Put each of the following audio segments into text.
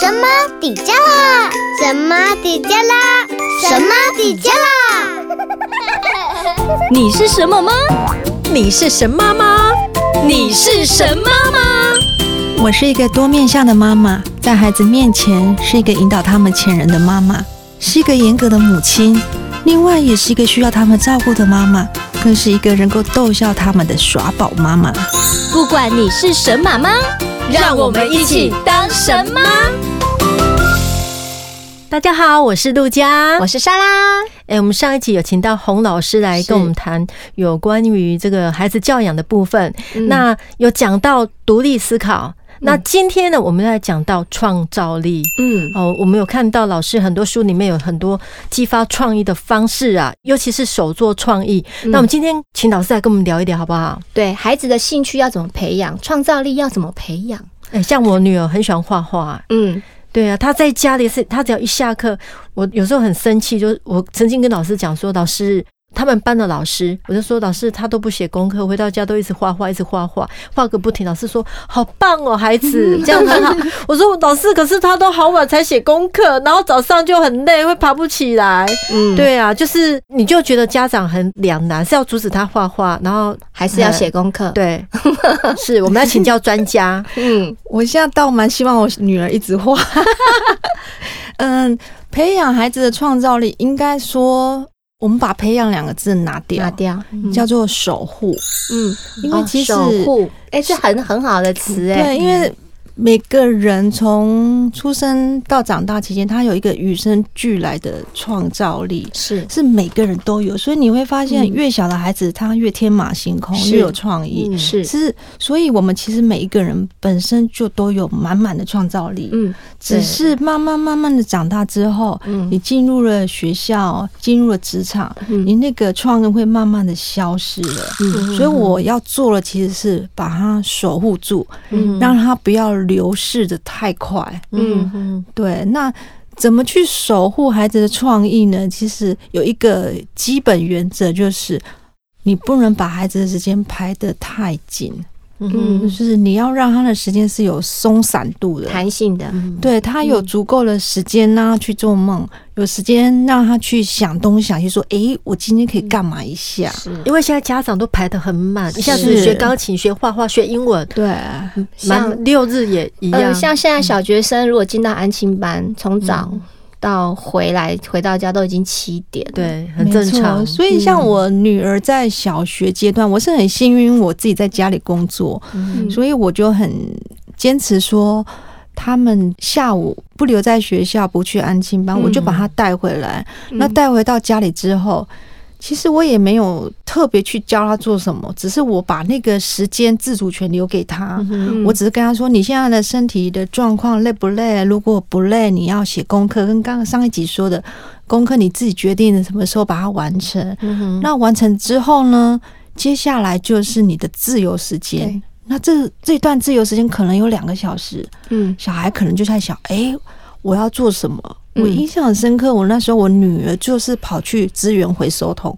神妈底加拉？神妈底加拉？神妈底加拉？你是什么吗？你是神妈吗？你是神妈吗？我是一个多面向的妈妈，在孩子面前是一个引导他们前人的妈妈，是一个严格的母亲，另外也是一个需要他们照顾的妈妈，更是一个能够逗笑他们的耍宝妈妈。不管你是神妈吗？让我们一起当神妈。大家好，我是陆佳，我是莎拉。哎，我们上一集有请到洪老师来跟我们谈有关于这个孩子教养的部分，嗯、那有讲到独立思考。那今天呢，我们要讲到创造力。嗯，哦，我们有看到老师很多书里面有很多激发创意的方式啊，尤其是手作创意。那我们今天请老师来跟我们聊一聊，好不好？对，孩子的兴趣要怎么培养，创造力要怎么培养？哎，像我女儿很喜欢画画。嗯，对啊，他在家里是，他只要一下课，我有时候很生气，就是我曾经跟老师讲说，老师。他们班的老师，我就说老师他都不写功课，回到家都一直画画，一直画画，画个不停。老师说好棒哦，孩子 这样很好。我说老师，可是他都好晚才写功课，然后早上就很累，会爬不起来。嗯，对啊，就是你就觉得家长很两难，是要阻止他画画，然后还是要写功课？对，是我们要请教专家。嗯，我现在倒蛮希望我女儿一直画。嗯，培养孩子的创造力，应该说。我们把“培养”两个字拿掉，拿掉，叫做守护。嗯，因为其实守护，哎，是很很好的词，哎，对，因为。每个人从出生到长大期间，他有一个与生俱来的创造力，是是每个人都有。所以你会发现，越小的孩子他越天马行空，越有创意。是是，所以我们其实每一个人本身就都有满满的创造力。嗯，只是慢慢慢慢的长大之后，你进入了学校，进入了职场，你那个创意会慢慢的消失了。嗯，所以我要做的其实是把它守护住，嗯，让他不要。流逝的太快，嗯嗯，对。那怎么去守护孩子的创意呢？其实有一个基本原则，就是你不能把孩子的时间排得太紧。嗯，就是你要让他的时间是有松散度的、弹性的，对他有足够的时间让他去做梦，有时间让他去想东想西，说，哎，我今天可以干嘛一下？因为现在家长都排的很满，一下子学钢琴、学画画、学英文，对，满六日也一样。像现在小学生如果进到安亲班，从早。到回来回到家都已经七点，对，很正常。所以像我女儿在小学阶段，我是很幸运，我自己在家里工作，嗯、所以我就很坚持说，他们下午不留在学校，不去安亲班，嗯、我就把他带回来。嗯、那带回到家里之后。其实我也没有特别去教他做什么，只是我把那个时间自主权留给他。嗯，我只是跟他说：“你现在的身体的状况累不累？如果不累，你要写功课。跟刚刚上一集说的功课，你自己决定什么时候把它完成。嗯，那完成之后呢？接下来就是你的自由时间。那这这段自由时间可能有两个小时。嗯，小孩可能就在想：哎，我要做什么？我印象很深刻，我那时候我女儿就是跑去支援回收桶。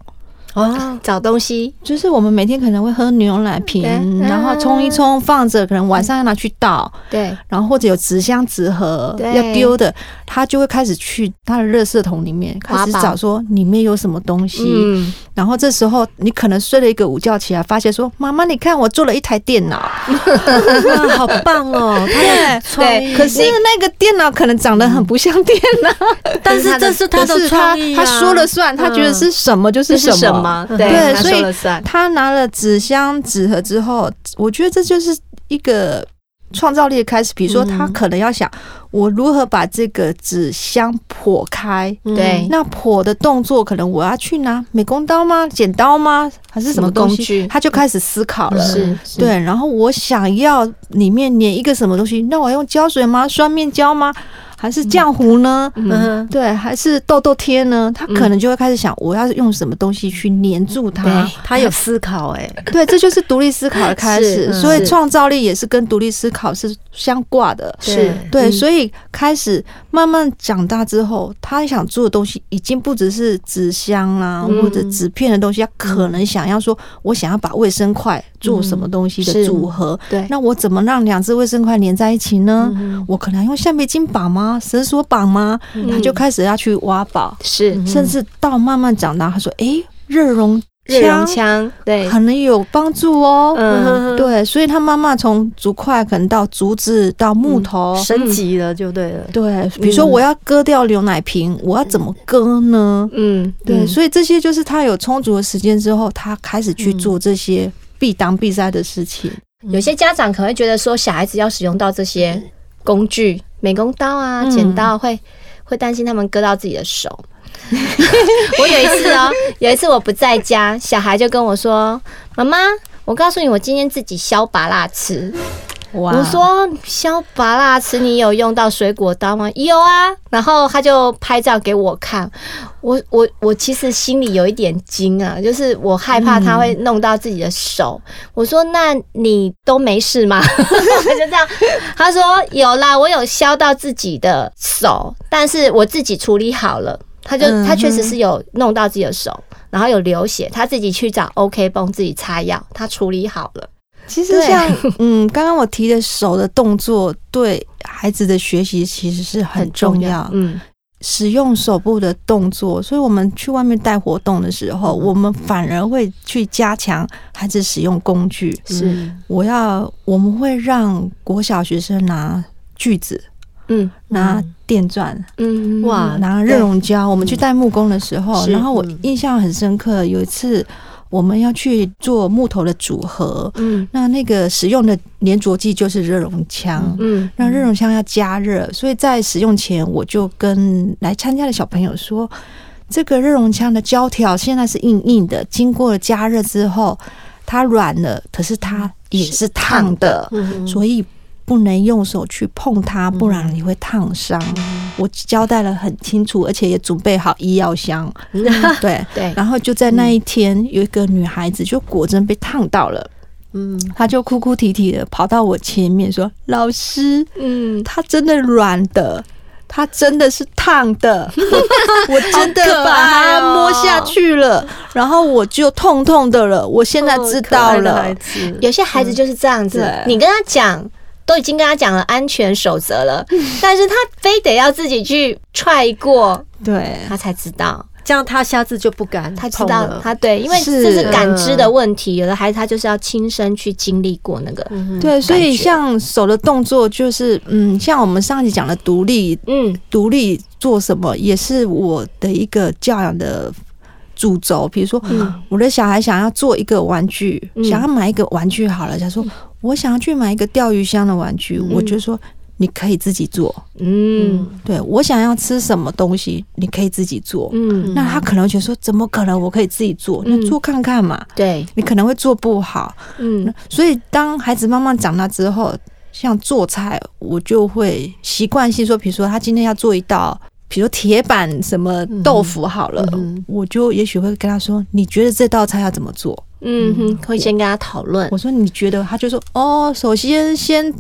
啊，找东西。就是我们每天可能会喝牛奶瓶，然后冲一冲放着，可能晚上要拿去倒。对，然后或者有纸箱纸盒要丢的，他就会开始去他的垃圾桶里面开始找，说里面有什么东西。嗯，然后这时候你可能睡了一个午觉起来，发现说：“妈妈，你看我做了一台电脑，好棒哦！”对。对，可是那个电脑可能长得很不像电脑，但是这是他的创意，他说了算，他觉得是什么就是什么。对，对，所以他拿了纸箱纸盒之后，我觉得这就是一个创造力的开始。比如说，他可能要想，我如何把这个纸箱破开？对，那破的动作，可能我要去拿美工刀吗？剪刀吗？还是什么工具？他就开始思考了。是，对。然后我想要里面粘一个什么东西？那我要用胶水吗？双面胶吗？还是浆糊呢？嗯，对，还是痘痘贴呢？他可能就会开始想，我要用什么东西去黏住它。他有思考，哎，对，这就是独立思考的开始。所以创造力也是跟独立思考是相挂的。是对，所以开始慢慢长大之后，他想做的东西已经不只是纸箱啦，或者纸片的东西，他可能想要说，我想要把卫生筷做什么东西的组合。对，那我怎么让两只卫生筷连在一起呢？我可能用橡皮筋绑吗？绳索绑吗？他就开始要去挖宝，是，甚至到慢慢长大，他说：“哎，热熔热熔枪，对，可能有帮助哦。”嗯，对，所以他妈妈从竹筷可能到竹子到木头升级了，就对了。对，比如说我要割掉牛奶瓶，我要怎么割呢？嗯，对，所以这些就是他有充足的时间之后，他开始去做这些必当必塞的事情。有些家长可能会觉得说，小孩子要使用到这些工具。美工刀啊，剪刀会、嗯、会担心他们割到自己的手。我有一次哦，有一次我不在家，小孩就跟我说：“妈妈，我告诉你，我今天自己削拔辣吃。”哇我说削拔辣吃，你有用到水果刀吗？有啊，然后他就拍照给我看。我我我其实心里有一点惊啊，就是我害怕他会弄到自己的手。嗯、我说那你都没事吗？就这样，他说有啦，我有削到自己的手，但是我自己处理好了。他就他确实是有弄到自己的手，然后有流血，他自己去找 OK 绷自己擦药，他处理好了。其实像 嗯，刚刚我提的手的动作，对孩子的学习其实是很重要。嗯，使用手部的动作，所以我们去外面带活动的时候，我们反而会去加强孩子使用工具。是，我要我们会让国小学生拿锯子，嗯，拿电钻，嗯，哇，拿热熔胶。我们去带木工的时候，然后我印象很深刻，有一次。我们要去做木头的组合，嗯，那那个使用的粘着剂就是热熔枪，嗯，那热熔枪要加热，所以在使用前我就跟来参加的小朋友说，这个热熔枪的胶条现在是硬硬的，经过了加热之后，它软了，可是它也是烫的，所以。不能用手去碰它，不然你会烫伤。我交代了很清楚，而且也准备好医药箱。对。对，然后就在那一天，有一个女孩子就果真被烫到了。嗯，她就哭哭啼啼的跑到我前面说：“老师，嗯，它真的软的，它真的是烫的，我真的把它摸下去了，然后我就痛痛的了。我现在知道了，有些孩子就是这样子，你跟他讲。”都已经跟他讲了安全守则了，但是他非得要自己去踹过，对，他才知道，这样他下次就不敢。他知道他对，因为这是感知的问题，有的孩子他就是要亲身去经历过那个。对，所以像手的动作，就是嗯，像我们上一集讲的独立，嗯，独立做什么也是我的一个教养的主轴。比如说，我的小孩想要做一个玩具，想要买一个玩具，好了，他说。我想要去买一个钓鱼箱的玩具，嗯、我就说你可以自己做。嗯，对，我想要吃什么东西，你可以自己做。嗯，那他可能觉得说，怎么可能我可以自己做？那做看看嘛。对，你可能会做不好。嗯，所以当孩子慢慢长大之后，像做菜，我就会习惯性说，比如说他今天要做一道，比如铁板什么豆腐好了，嗯嗯、我就也许会跟他说，你觉得这道菜要怎么做？嗯哼，会先跟他讨论。我说你觉得，他就说哦，首先先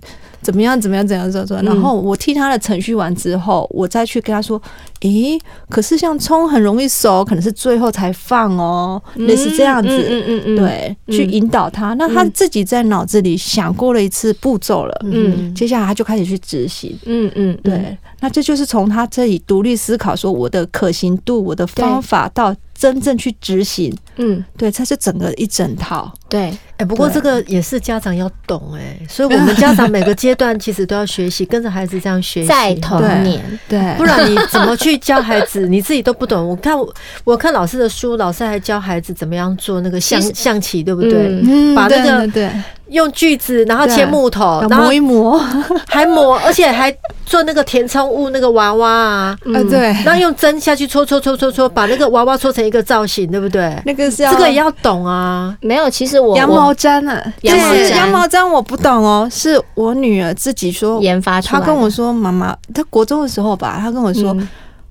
怎么样怎么样怎样怎样。然后我替他的程序完之后，我再去跟他说，诶，可是像葱很容易熟，可能是最后才放哦，类似这样子，嗯嗯嗯，对，去引导他。那他自己在脑子里想过了一次步骤了，嗯，接下来他就开始去执行，嗯嗯，对。那这就是从他这里独立思考，说我的可行度，我的方法到。真正去执行，嗯，对，它是整个一整套，对，哎，不过这个也是家长要懂，哎，所以我们家长每个阶段其实都要学习，跟着孩子这样学习，在童年，对，不然你怎么去教孩子，你自己都不懂。我看我看老师的书，老师还教孩子怎么样做那个象象棋，对不对？嗯。把那个对。用锯子，然后切木头，然后磨一磨，还磨，而且还做那个填充物那个娃娃啊，嗯，对，然后用针下去戳戳戳戳戳，把那个娃娃戳成一个造型，对不对？那个是要这个也要懂啊。没有，其实我羊毛毡啊，羊毛毡，羊毛毡我不懂哦，是我女儿自己说研发出来。她跟我说，妈妈，她国中的时候吧，她跟我说。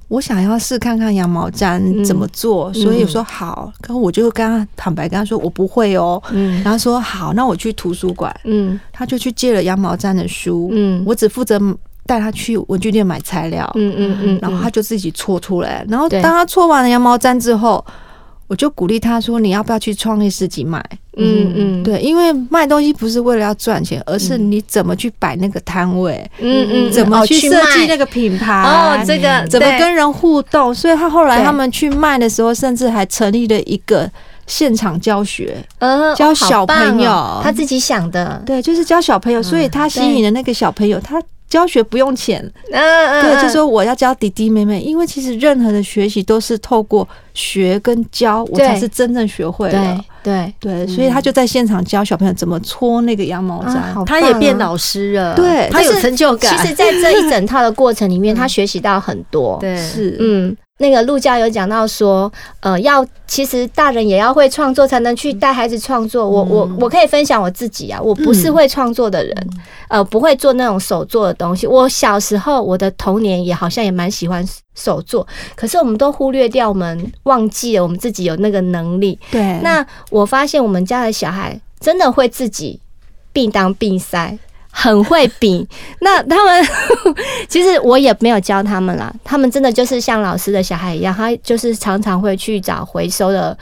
我想要试看看羊毛毡怎么做，嗯、所以说好，然后我就跟她坦白跟她说我不会哦，嗯，然后说好，那我去图书馆，嗯，他就去借了羊毛毡的书，嗯，我只负责带他去文具店买材料，嗯嗯嗯，然后他就自己搓出来，然后当他搓完了羊毛毡之后。我就鼓励他说：“你要不要去创业市集卖？”嗯嗯，对，因为卖东西不是为了要赚钱，而是你怎么去摆那个摊位，嗯嗯，怎么去设计那个品牌，哦，这个怎么跟人互动。所以他后来他们去卖的时候，甚至还成立了一个现场教学，嗯，教小朋友，他自己想的，对，就是教小朋友，所以他吸引了那个小朋友，他。教学不用钱，对，就说我要教弟弟妹妹，因为其实任何的学习都是透过学跟教，我才是真正学会了。对对，所以他就在现场教小朋友怎么搓那个羊毛毡，他也变老师了，对，他有成就感。其实，在这一整套的过程里面，他学习到很多，对，是，嗯。那个陆教有讲到说，呃，要其实大人也要会创作，才能去带孩子创作。我我我可以分享我自己啊，我不是会创作的人，呃，不会做那种手做的东西。我小时候我的童年也好像也蛮喜欢手做，可是我们都忽略掉，我们忘记了我们自己有那个能力。对，那我发现我们家的小孩真的会自己并当并塞。很会比，那他们 其实我也没有教他们啦，他们真的就是像老师的小孩一样，他就是常常会去找回收的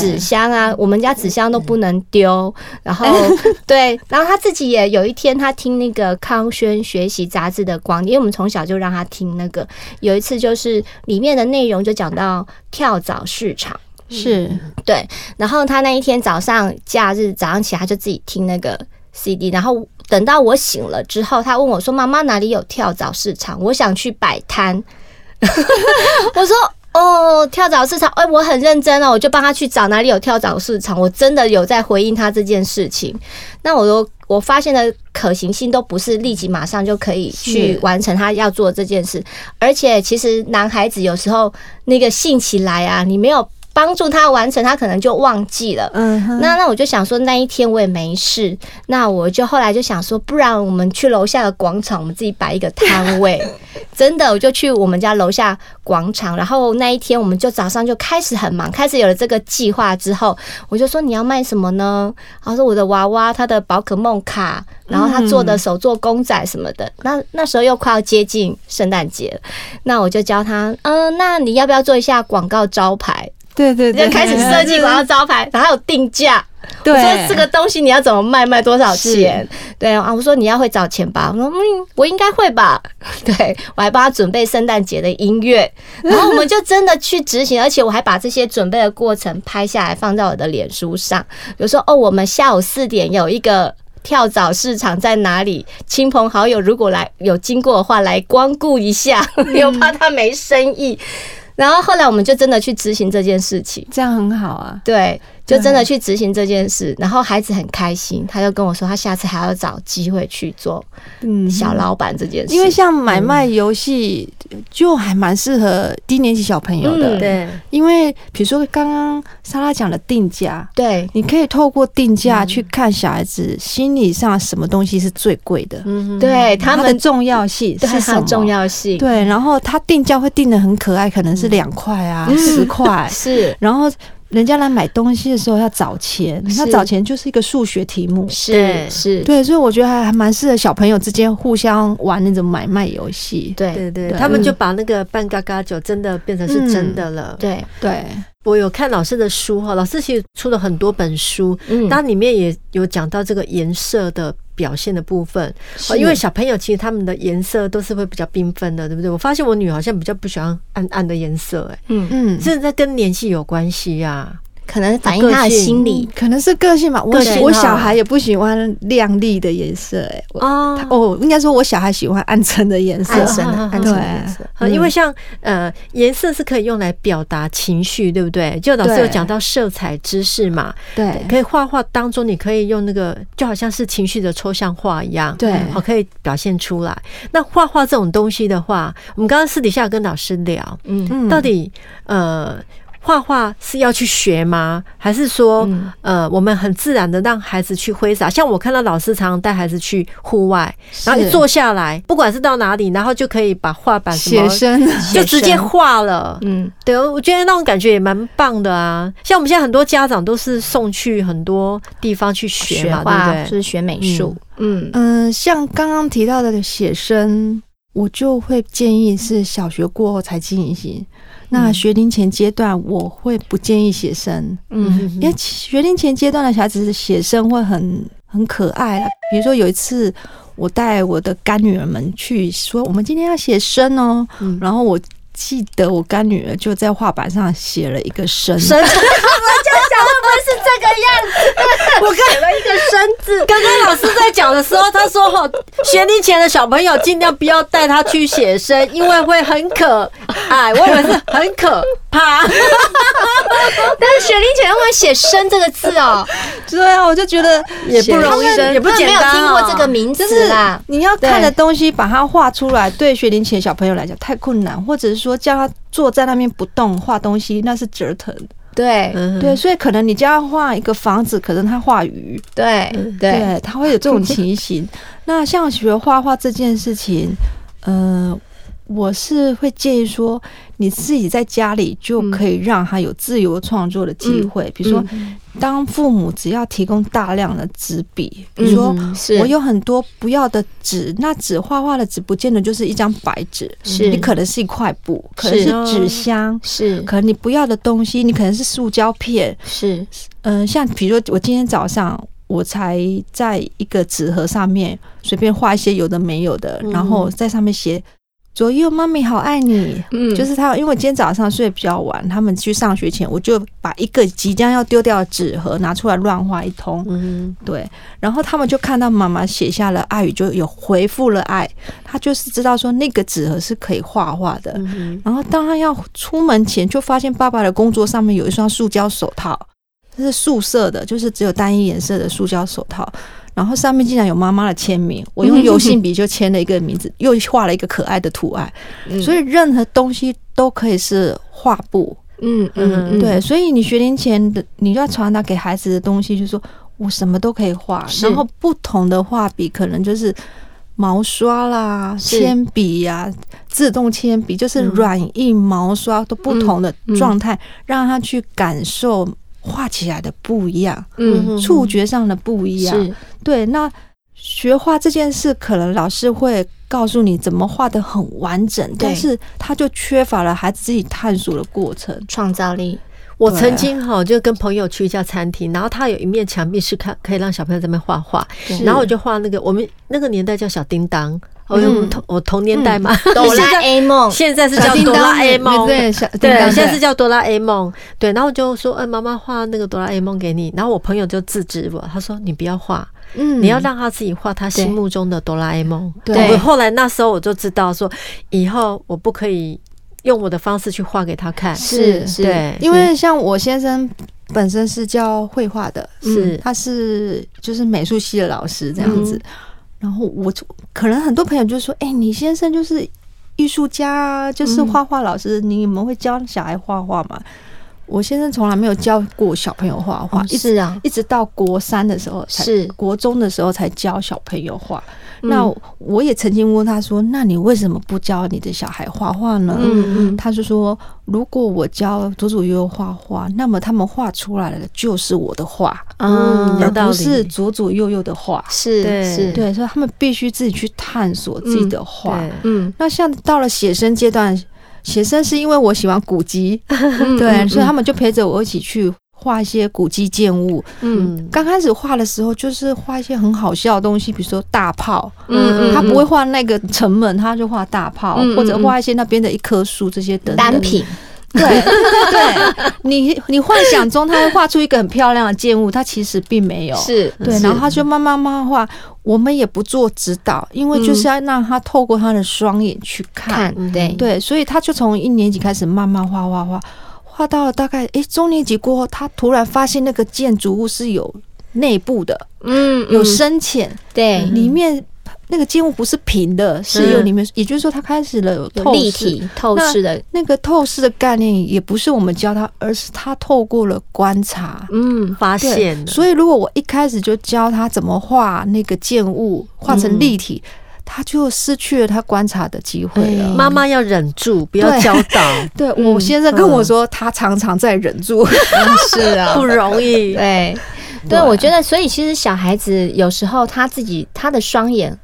纸箱啊，我们家纸箱都不能丢，然后 对，然后他自己也有一天他听那个康轩学习杂志的光，因为我们从小就让他听那个，有一次就是里面的内容就讲到跳蚤市场，是。对，然后他那一天早上假日早上起来他就自己听那个 CD，然后。等到我醒了之后，他问我说：“妈妈，哪里有跳蚤市场？我想去摆摊。” 我说：“哦，跳蚤市场，哎，我很认真哦，我就帮他去找哪里有跳蚤市场。我真的有在回应他这件事情。那我都，我发现的可行性都不是立即马上就可以去完成他要做这件事，而且其实男孩子有时候那个性起来啊，你没有。”帮助他完成，他可能就忘记了。嗯，那那我就想说，那一天我也没事，那我就后来就想说，不然我们去楼下的广场，我们自己摆一个摊位。真的，我就去我们家楼下广场，然后那一天我们就早上就开始很忙，开始有了这个计划之后，我就说你要卖什么呢？然后说我的娃娃，他的宝可梦卡，然后他做的手做公仔什么的。那那时候又快要接近圣诞节了，那我就教他，嗯，那你要不要做一下广告招牌？对对对，就开始设计广告招牌，然后还有定价。对，我说这个东西你要怎么卖，卖多少钱？对啊，我说你要会找钱吧。我说嗯，我应该会吧。对，我还帮他准备圣诞节的音乐，然后我们就真的去执行，而且我还把这些准备的过程拍下来，放在我的脸书上。比如说哦，我们下午四点有一个跳蚤市场在哪里？亲朋好友如果来有经过的话，来光顾一下，又怕他没生意。然后后来我们就真的去执行这件事情，这样很好啊。对，就真的去执行这件事，然后孩子很开心，他就跟我说，他下次还要找机会去做嗯小老板这件事。因为像买卖游戏就还蛮适合低年级小朋友的，对。因为比如说刚刚莎拉讲的定价，对，你可以透过定价去看小孩子心理上什么东西是最贵的，嗯，对，他们的重要性是什么？重要性？对，然后他定价会定的很可爱，可能是两块啊，十块。是，然后。人家来买东西的时候要找钱，那找钱就是一个数学题目，是是，对，所以我觉得还还蛮适合小朋友之间互相玩那种买卖游戏。对。对对，他们就把那个半嘎嘎酒真的变成是真的了。对。对，我有看老师的书哈，老师其实出了很多本书，嗯，它里面也有讲到这个颜色的。表现的部分，因为小朋友其实他们的颜色都是会比较缤纷的，对不对？我发现我女儿好像比较不喜欢暗暗的颜色，哎，嗯。嗯，这在跟年纪有关系呀。可能反映他的心理，可能是个性吧。我我小孩也不喜欢亮丽的颜色，哎，哦哦，应该说我小孩喜欢暗沉的颜色，暗沉的 暗沉的颜色。因为像呃颜色是可以用来表达情绪，对不对？就老师有讲到色彩知识嘛，对，可以画画当中你可以用那个就好像是情绪的抽象画一样，对，好可以表现出来。那画画这种东西的话，我们刚刚私底下跟老师聊，嗯，到底呃。画画是要去学吗？还是说，呃，我们很自然的让孩子去挥洒？像我看到老师常常带孩子去户外，然后一坐下来，不管是到哪里，然后就可以把画板什么写生，就直接画了。嗯，对，我觉得那种感觉也蛮棒的啊。像我们现在很多家长都是送去很多地方去学嘛，对不对？就是学美术。嗯嗯，像刚刚提到的写生，我就会建议是小学过后才进行。那学龄前阶段，我会不建议写生，嗯，因为学龄前阶段的小孩子写生会很很可爱啦。比如说有一次，我带我的干女儿们去说，我们今天要写生哦，然后我记得我干女儿就在画板上写了一个生。是这个样子，我写了一个生字。刚刚老师在讲的时候，他说：“哈，学龄前的小朋友尽量不要带他去写生，因为会很可爱。”我以为是很可怕。但是学龄前会写“生”这个字哦，对啊，我就觉得也不容易，也不简单。没有听过这个名字啦，你要看的东西，把它画出来，对雪玲姐小朋友来讲太困难，或者是说叫他坐在那边不动画东西，那是折腾。对对，所以可能你叫他画一个房子，可能他画鱼，对对，他会有这种情形。那像学画画这件事情，呃，我是会建议说，你自己在家里就可以让他有自由创作的机会，比如说。当父母只要提供大量的纸笔，比如说我有很多不要的纸，那纸画画的纸不见得就是一张白纸，是。你可能是一块布，可能是纸箱，是。可能你不要的东西，你可能是塑胶片，是。嗯，像比如说我今天早上我才在一个纸盒上面随便画一些有的没有的，然后在上面写。左右，妈咪好爱你。嗯，就是他，因为我今天早上睡比较晚，他们去上学前，我就把一个即将要丢掉的纸盒拿出来乱画一通。嗯，对，然后他们就看到妈妈写下了爱语，就有回复了爱。他就是知道说那个纸盒是可以画画的。嗯然后当他要出门前，就发现爸爸的工作上面有一双塑胶手套，这是素色的，就是只有单一颜色的塑胶手套。然后上面竟然有妈妈的签名，我用油性笔就签了一个名字，又画了一个可爱的图案。所以任何东西都可以是画布。嗯嗯，对。所以你学龄前的你要传达给孩子的东西，就是说我什么都可以画。然后不同的画笔可能就是毛刷啦、铅笔呀、自动铅笔，就是软硬毛刷都不同的状态，让他去感受。画起来的不一样，嗯，触觉上的不一样，是。对。那学画这件事，可能老师会告诉你怎么画得很完整，但是他就缺乏了孩子自己探索的过程、创造力。我曾经哈就跟朋友去一家餐厅，然后他有一面墙壁是看可以让小朋友在那边画画，然后我就画那个我们那个年代叫小叮当。我用同我同年代嘛，哆啦 A 梦，现在是叫哆啦 A 梦，对，现在是叫哆啦 A 梦，对，然后就说，哎，妈妈画那个哆啦 A 梦给你，然后我朋友就制止我，他说你不要画，嗯，你要让他自己画他心目中的哆啦 A 梦。对，后来那时候我就知道说，以后我不可以用我的方式去画给他看，是是，对，因为像我先生本身是教绘画的，是，他是就是美术系的老师这样子。然后我就可能很多朋友就说：“哎、欸，你先生就是艺术家啊，就是画画老师，你们会教小孩画画吗？”我先生从来没有教过小朋友画画，是啊，一直到国三的时候，是国中的时候才教小朋友画。那我也曾经问他说：“那你为什么不教你的小孩画画呢？”嗯嗯，他就说：“如果我教左左右右画画，那么他们画出来的就是我的画，嗯，而不是左左右右的画。是是，对，所以他们必须自己去探索自己的画。嗯，那像到了写生阶段，写生是因为我喜欢古籍，对，所以他们就陪着我一起去。画一些古迹建物，嗯，刚开始画的时候就是画一些很好笑的东西，比如说大炮，嗯，他不会画那个城门，他就画大炮，或者画一些那边的一棵树，这些等等。单品，对对对，你你幻想中他会画出一个很漂亮的建物，他其实并没有。是对，然后他就慢慢慢慢画，我们也不做指导，因为就是要让他透过他的双眼去看。对对，所以他就从一年级开始慢慢画画画，画到了大概哎中年级过后，他突然发现那个建筑物是有内部的，嗯，有深浅，对，里面。那个建物不是平的，是有里面，也就是说，它开始了有透立体透视的。那个透视的概念，也不是我们教他，而是他透过了观察，嗯，发现。所以，如果我一开始就教他怎么画那个建物，画成立体，他就失去了他观察的机会了。妈妈要忍住，不要教导。对，我先生跟我说，他常常在忍住，是啊，不容易。对，对，我觉得，所以其实小孩子有时候他自己他的双眼。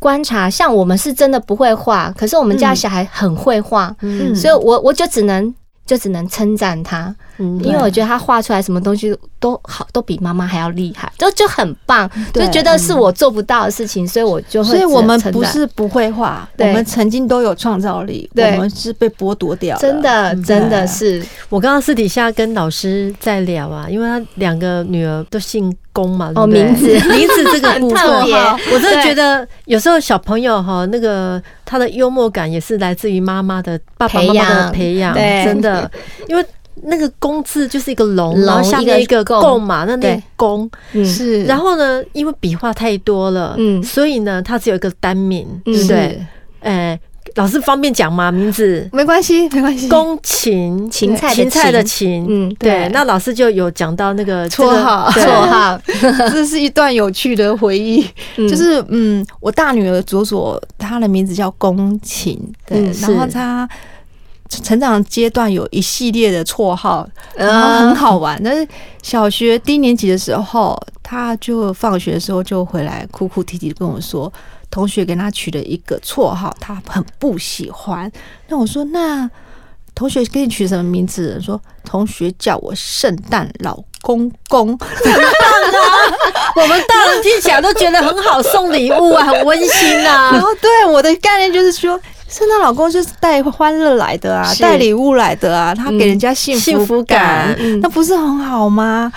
观察，像我们是真的不会画，可是我们家小孩很会画，嗯，所以我我就只能就只能称赞他。因为我觉得他画出来什么东西都好，都比妈妈还要厉害，就就很棒，就觉得是我做不到的事情，所以我就会。所以我们不是不会画，我们曾经都有创造力，我们是被剥夺掉。真的，真的是。我刚刚私底下跟老师在聊啊，因为他两个女儿都姓龚嘛，哦，名字。名字这个部分，我真的觉得有时候小朋友哈，那个他的幽默感也是来自于妈妈的爸爸妈妈的培养，真的，因为。那个“公”字就是一个龙，然后下面一个“共”嘛，那那个“公”是。然后呢，因为笔画太多了，嗯，所以呢，它只有一个单名，对不对？哎，老师方便讲吗？名字没关系，没关系。宫芹，芹菜芹菜的芹，嗯，对。那老师就有讲到那个绰号，绰号，这是一段有趣的回忆。就是嗯，我大女儿左左，她的名字叫宫芹，对，然后她。成长阶段有一系列的绰号，然后很好玩。但是小学低年级的时候，他就放学的时候就回来哭哭啼啼跟我说，同学给他取了一个绰号，他很不喜欢。那我说，那同学给你取什么名字？说同学叫我圣诞老公公。我们大人听起来都觉得很好，送礼物啊，很温馨啊。然后对我的概念就是说。圣诞老公就是带欢乐来的啊，带礼物来的啊，他给人家幸福幸福感，那不是很好吗？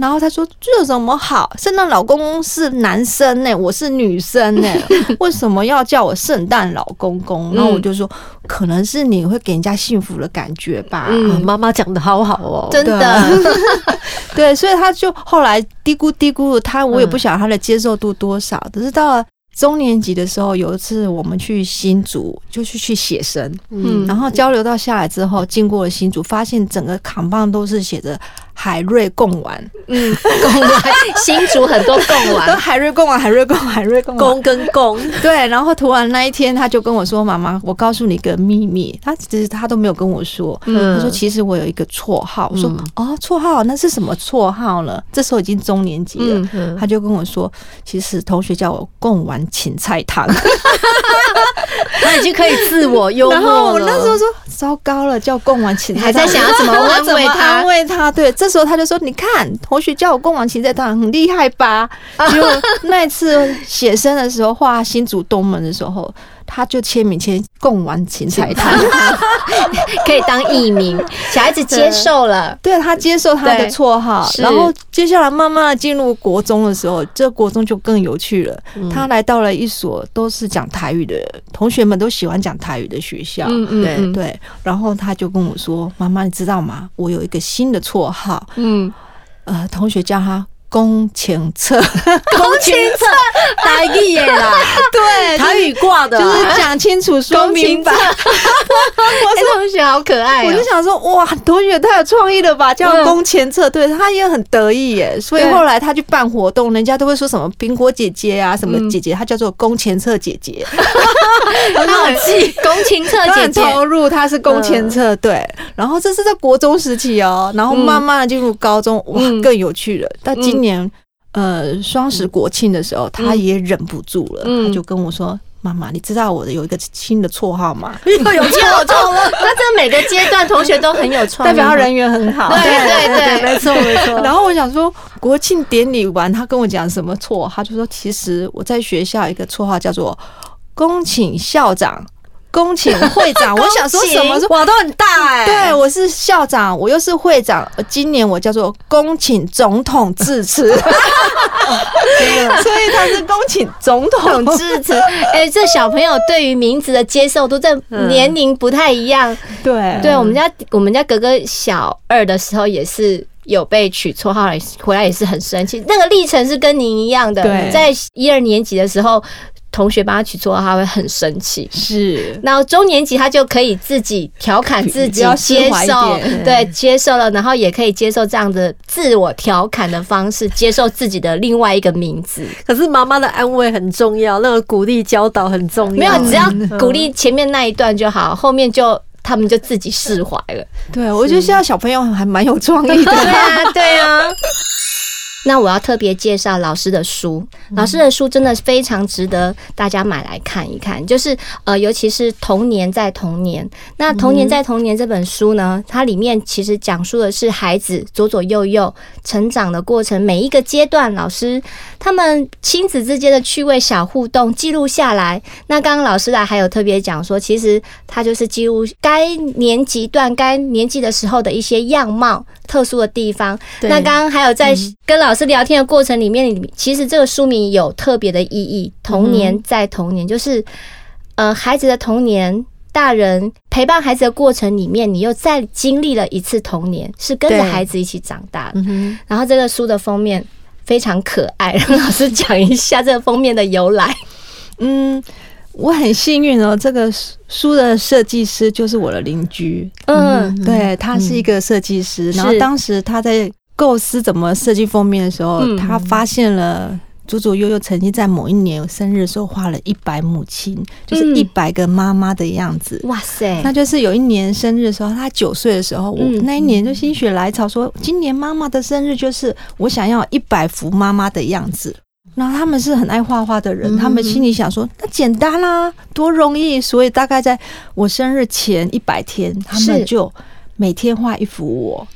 然后他说这有什么好？圣诞老公公是男生呢，我是女生呢，为什么要叫我圣诞老公公？然后我就说，可能是你会给人家幸福的感觉吧。嗯，妈妈讲的好好哦，真的。对，所以他就后来嘀咕嘀咕，他我也不晓得他的接受度多少，可是到了。中年级的时候，有一次我们去新竹，就是去写生，嗯，然后交流到下来之后，经过了新竹，发现整个扛棒都是写着。海瑞贡丸，嗯，贡丸，新竹很多贡丸，都海瑞贡丸，海瑞贡，海瑞贡，贡跟贡，对。然后涂完那一天，他就跟我说：“妈妈，我告诉你一个秘密。”他其实他都没有跟我说，嗯，他说：“其实我有一个绰号。”我说：“哦，绰号，那是什么绰号呢？”这时候已经中年级了，他就跟我说：“其实同学叫我贡丸芹菜汤。”他已经可以自我幽默了。然后我那时候说：“糟糕了，叫贡丸芹菜汤，还在想要怎么安慰他？安慰他？”对。这时候他就说：“你看，同学叫我贡丸芹菜汤很厉害吧？”结果那次写生的时候，画新竹东门的时候。他就签名签贡丸芹菜汤，可以当艺名，小孩子接受了，对，他接受他的绰号，然后接下来慢慢进入国中的时候，这国中就更有趣了。他来到了一所都是讲台语的，同学们都喜欢讲台语的学校，嗯嗯，对对。然后他就跟我说：“妈妈，你知道吗？我有一个新的绰号，嗯，呃，同学叫他。”公情 册，公情册，台语耶啦，对，台语挂的，就是讲清楚说明白。我是同学好可爱，我就想说，哇，同学太有创意了吧，叫公情册，对，他也很得意耶。所以后来他去办活动，人家都会说什么苹果姐姐啊，什么姐姐，他叫做公情册姐姐，很好记，公情册姐姐。投入，他是公情册，对。然后这是在国中时期哦，然后慢慢的进入高中，哇，更有趣了。但今年，呃，双十国庆的时候，他也忍不住了，他就跟我说：“妈妈，你知道我的有一个新的绰号吗？” 有绰号了，那这每个阶段同学都很有创，代表他人缘很好。对对对，没错没错。然后我想说，国庆典礼完，他跟我讲什么绰号？他就说：“其实我在学校一个绰号叫做‘恭请校长’。” 恭请会长。我想说什么？哇，都很大哎。对，我是校长，我又是会长。今年我叫做恭请总统致辞。所以他是恭请总统致辞。哎，这小朋友对于名字的接受度，这年龄不太一样。对，对我们家我们家哥哥小二的时候也是。有被取绰号来，回来也是很生气。那个历程是跟您一样的，在一二年级的时候，同学帮他取绰号，他会很生气。是，然后中年级他就可以自己调侃自己，接受，对，接受了，然后也可以接受这样的自我调侃的方式，接受自己的另外一个名字。可是妈妈的安慰很重要，那个鼓励教导很重要。没有，只要鼓励前面那一段就好，后面就。他们就自己释怀了。对，我觉得现在小朋友还蛮有创意的。对啊，对啊。那我要特别介绍老师的书，老师的书真的非常值得大家买来看一看。就是呃，尤其是童年在童年。那童年在童年这本书呢，它里面其实讲述的是孩子左左右右成长的过程，每一个阶段，老师他们亲子之间的趣味小互动记录下来。那刚刚老师来还有特别讲说，其实他就是记录该年级段、该年纪的时候的一些样貌。特殊的地方。那刚刚还有在跟老师聊天的过程里面，其实这个书名有特别的意义。童年在童年，就是呃孩子的童年，大人陪伴孩子的过程里面，你又再经历了一次童年，是跟着孩子一起长大的。然后这个书的封面非常可爱，让老师讲一下这个封面的由来。嗯。我很幸运哦，这个书的设计师就是我的邻居。嗯，对，他是一个设计师。然后当时他在构思怎么设计封面的时候，他发现了左左右右曾经在某一年生日的时候画了一百母亲，就是一百个妈妈的样子。哇塞！那就是有一年生日的时候，他九岁的时候，我那一年就心血来潮说，今年妈妈的生日就是我想要一百幅妈妈的样子。然后他们是很爱画画的人，他们心里想说：“那简单啦，多容易。”所以大概在我生日前一百天，他们就每天画一幅我。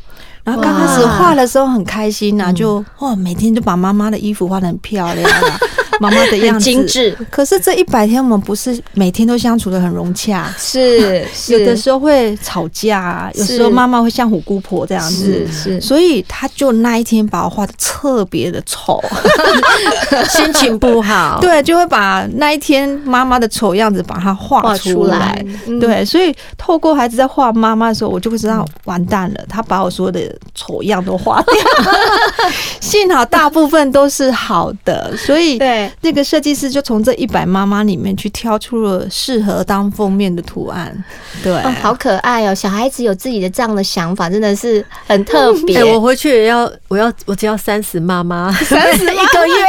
然后刚开始画的时候很开心呐，就哇，每天就把妈妈的衣服画的很漂亮。妈妈的样子。精致，可是这一百天我们不是每天都相处的很融洽，是 有的时候会吵架，有时候妈妈会像虎姑婆这样子，是，所以他就那一天把我画的特别的丑，心情不好，对，就会把那一天妈妈的丑样子把它画出来，对，所以透过孩子在画妈妈的时候，我就会知道完蛋了，他把我所有的丑样都画掉，幸好大部分都是好的，所以对。那个设计师就从这一百妈妈里面去挑出了适合当封面的图案，对，哦，好可爱哦！小孩子有自己的这样的想法，真的是很特别。哎，我回去也要，我要，我只要三十妈妈，三十 一个月，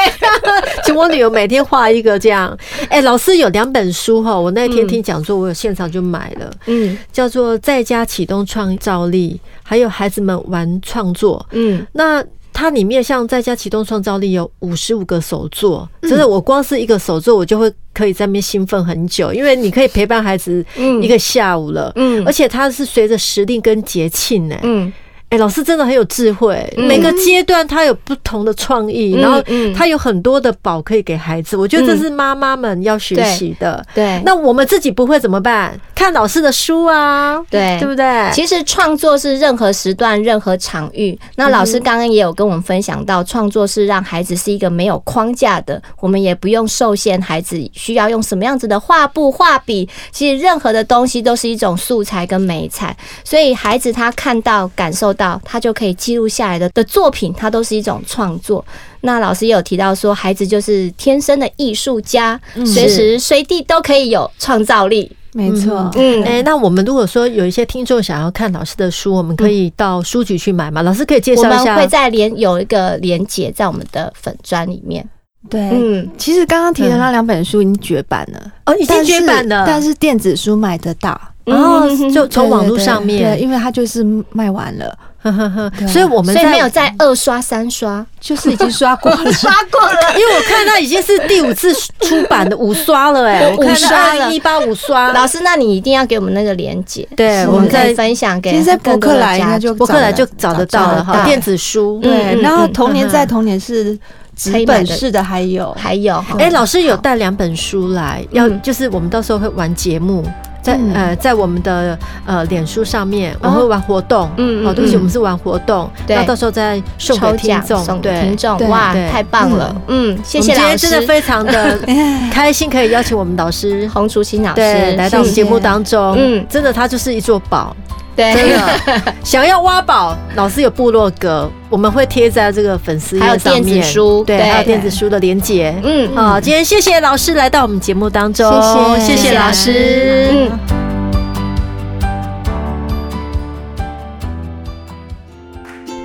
请我女儿每天画一个这样。哎，老师有两本书哈，我那天听讲座，我有现场就买了，嗯，叫做《在家启动创造力》，还有孩子们玩创作，嗯，那。它里面像在家启动创造力有五十五个手作，真的我光是一个手作，我就会可以在那边兴奋很久，因为你可以陪伴孩子一个下午了，嗯，而且它是随着时令跟节庆呢，嗯。哎，老师真的很有智慧。每个阶段他有不同的创意，然后他有很多的宝可以给孩子。我觉得这是妈妈们要学习的。对，那我们自己不会怎么办？看老师的书啊，对，对不对？其实创作是任何时段、任何场域。那老师刚刚也有跟我们分享到，创作是让孩子是一个没有框架的，我们也不用受限，孩子需要用什么样子的画布、画笔，其实任何的东西都是一种素材跟美材。所以孩子他看到、感受到他就可以记录下来的的作品，它都是一种创作。那老师也有提到说，孩子就是天生的艺术家，随时随地都可以有创造力。没错，嗯，哎，那我们如果说有一些听众想要看老师的书，我们可以到书局去买吗？老师可以介绍一下。我们会在连有一个连接在我们的粉砖里面。对，嗯，其实刚刚提的那两本书已经绝版了，哦，已经绝版了，但是电子书买得到。然后就从网络上面，因为它就是卖完了，所以我们所以没有再二刷三刷，就是已经刷过了，刷过了。因为我看到已经是第五次出版的五刷了，哎，五刷了，一八五刷。老师，那你一定要给我们那个链接，对，我们可以分享给。其实在博客来应该就博客来就找得到了哈，电子书。对，然后童年在童年是纸本式的，还有还有。哎，老师有带两本书来，要就是我们到时候会玩节目。在呃，在我们的呃脸书上面，我们会玩活动，嗯，哦，对不起，我们是玩活动，那到时候再送给听众，送给听众，哇，太棒了，嗯，谢谢老师，今天真的非常的 开心，可以邀请我们老师洪竹新老师对来到我们节目当中，嗯，真的他就是一座宝，对，真的。想要挖宝，老师有部落格，我们会贴在这个粉丝页上面，电子书，对，还有电子书的连接，嗯，好，今天谢谢老师来到我们节目当中，谢谢，谢谢老师，嗯。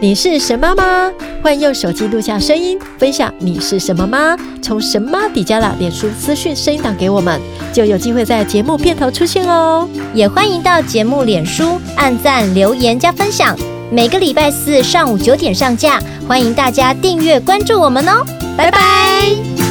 你是神妈吗？欢迎用手机录下声音，分享你是什么吗？从神妈底加了脸书资讯声音档给我们，就有机会在节目片头出现哦。也欢迎到节目脸书按赞、留言加分享。每个礼拜四上午九点上架，欢迎大家订阅关注我们哦。拜拜。